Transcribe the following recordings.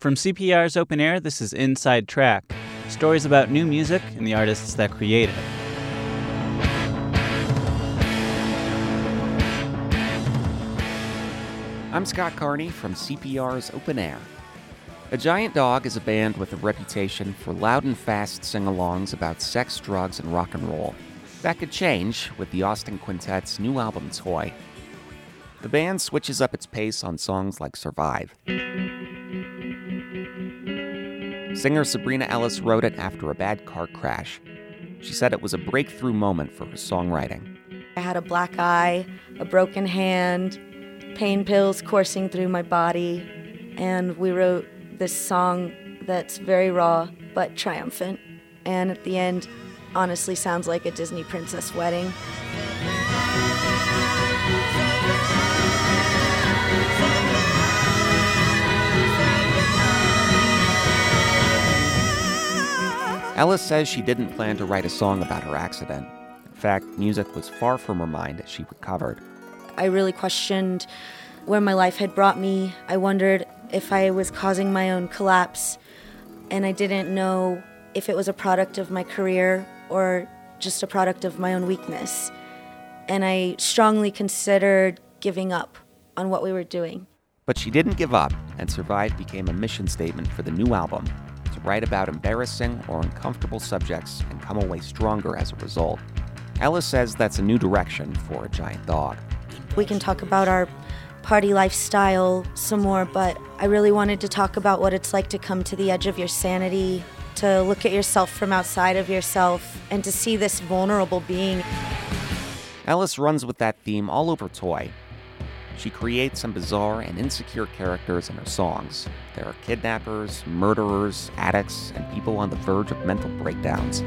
From CPR's Open Air, this is Inside Track stories about new music and the artists that create it. I'm Scott Carney from CPR's Open Air. A Giant Dog is a band with a reputation for loud and fast sing alongs about sex, drugs, and rock and roll. That could change with the Austin Quintet's new album, Toy. The band switches up its pace on songs like Survive. Singer Sabrina Ellis wrote it after a bad car crash. She said it was a breakthrough moment for her songwriting. I had a black eye, a broken hand, pain pills coursing through my body, and we wrote this song that's very raw but triumphant. And at the end, honestly sounds like a Disney princess wedding. Ellis says she didn't plan to write a song about her accident. In fact, music was far from her mind as she recovered. I really questioned where my life had brought me. I wondered if I was causing my own collapse, and I didn't know if it was a product of my career or just a product of my own weakness. And I strongly considered giving up on what we were doing. But she didn't give up, and Survive became a mission statement for the new album write about embarrassing or uncomfortable subjects and come away stronger as a result. Ellis says that's a new direction for a giant dog. We can talk about our party lifestyle some more, but I really wanted to talk about what it's like to come to the edge of your sanity, to look at yourself from outside of yourself, and to see this vulnerable being. Ellis runs with that theme all over Toy, she creates some bizarre and insecure characters in her songs. There are kidnappers, murderers, addicts, and people on the verge of mental breakdowns.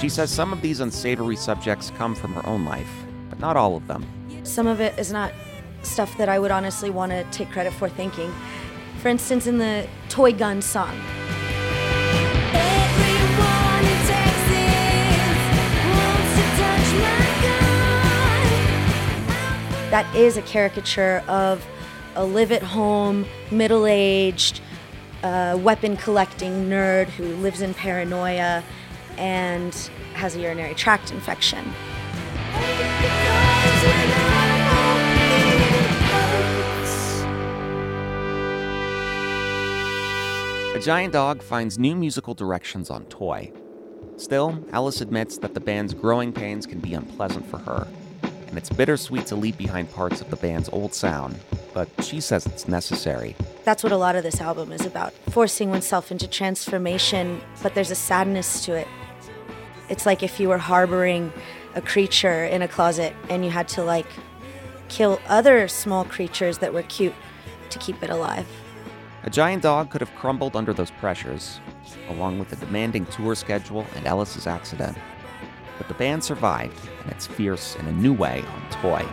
She says some of these unsavory subjects come from her own life, but not all of them. Some of it is not stuff that I would honestly want to take credit for thinking. For instance, in the Toy Gun song. That is a caricature of a live at home, middle aged, uh, weapon collecting nerd who lives in paranoia and has a urinary tract infection. Giant Dog finds new musical directions on Toy. Still, Ellis admits that the band's growing pains can be unpleasant for her, and it's bittersweet to leave behind parts of the band's old sound, but she says it's necessary. That's what a lot of this album is about forcing oneself into transformation, but there's a sadness to it. It's like if you were harboring a creature in a closet and you had to, like, kill other small creatures that were cute to keep it alive. A giant dog could have crumbled under those pressures, along with a demanding tour schedule and Ellis's accident. But the band survived, and it's fierce in a new way on Toy.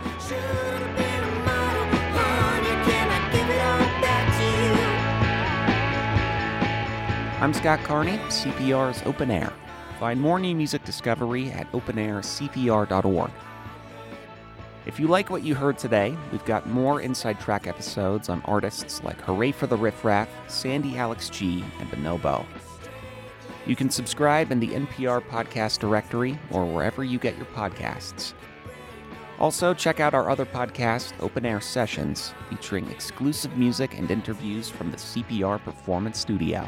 I'm Scott Carney, CPR's Open Air. Find more new music discovery at openaircpr.org. If you like what you heard today, we've got more Inside Track episodes on artists like Hurray for the Riff Raff, Sandy Alex G, and Bonobo. You can subscribe in the NPR podcast directory or wherever you get your podcasts. Also, check out our other podcast, Open Air Sessions, featuring exclusive music and interviews from the CPR Performance Studio.